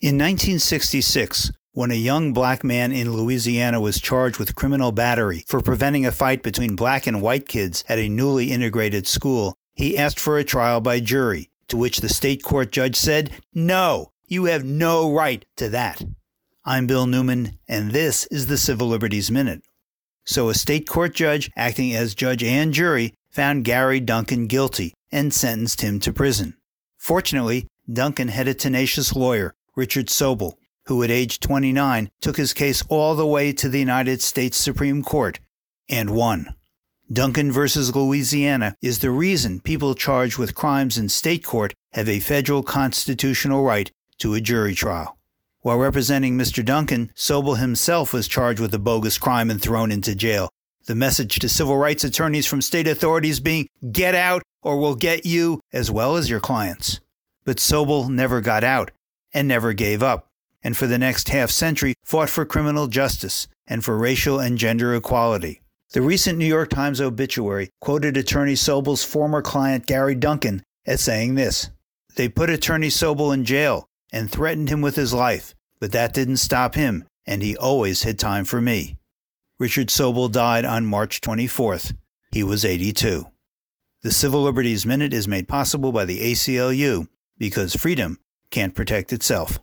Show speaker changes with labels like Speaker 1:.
Speaker 1: In 1966, when a young black man in Louisiana was charged with criminal battery for preventing a fight between black and white kids at a newly integrated school, he asked for a trial by jury, to which the state court judge said, No, you have no right to that. I'm Bill Newman, and this is the Civil Liberties Minute. So, a state court judge acting as judge and jury found Gary Duncan guilty and sentenced him to prison. Fortunately, Duncan had a tenacious lawyer, Richard Sobol, who at age 29 took his case all the way to the United States Supreme Court and won. Duncan v. Louisiana is the reason people charged with crimes in state court have a federal constitutional right to a jury trial. While representing Mr. Duncan, Sobol himself was charged with a bogus crime and thrown into jail. The message to civil rights attorneys from state authorities being get out or we'll get you as well as your clients. But Sobol never got out and never gave up and for the next half century fought for criminal justice and for racial and gender equality. The recent New York Times obituary quoted attorney Sobol's former client Gary Duncan as saying this They put attorney Sobol in jail and threatened him with his life, but that didn't stop him, and he always had time for me. Richard Sobol died on March 24th. He was 82. The Civil Liberties Minute is made possible by the ACLU because freedom can't protect itself.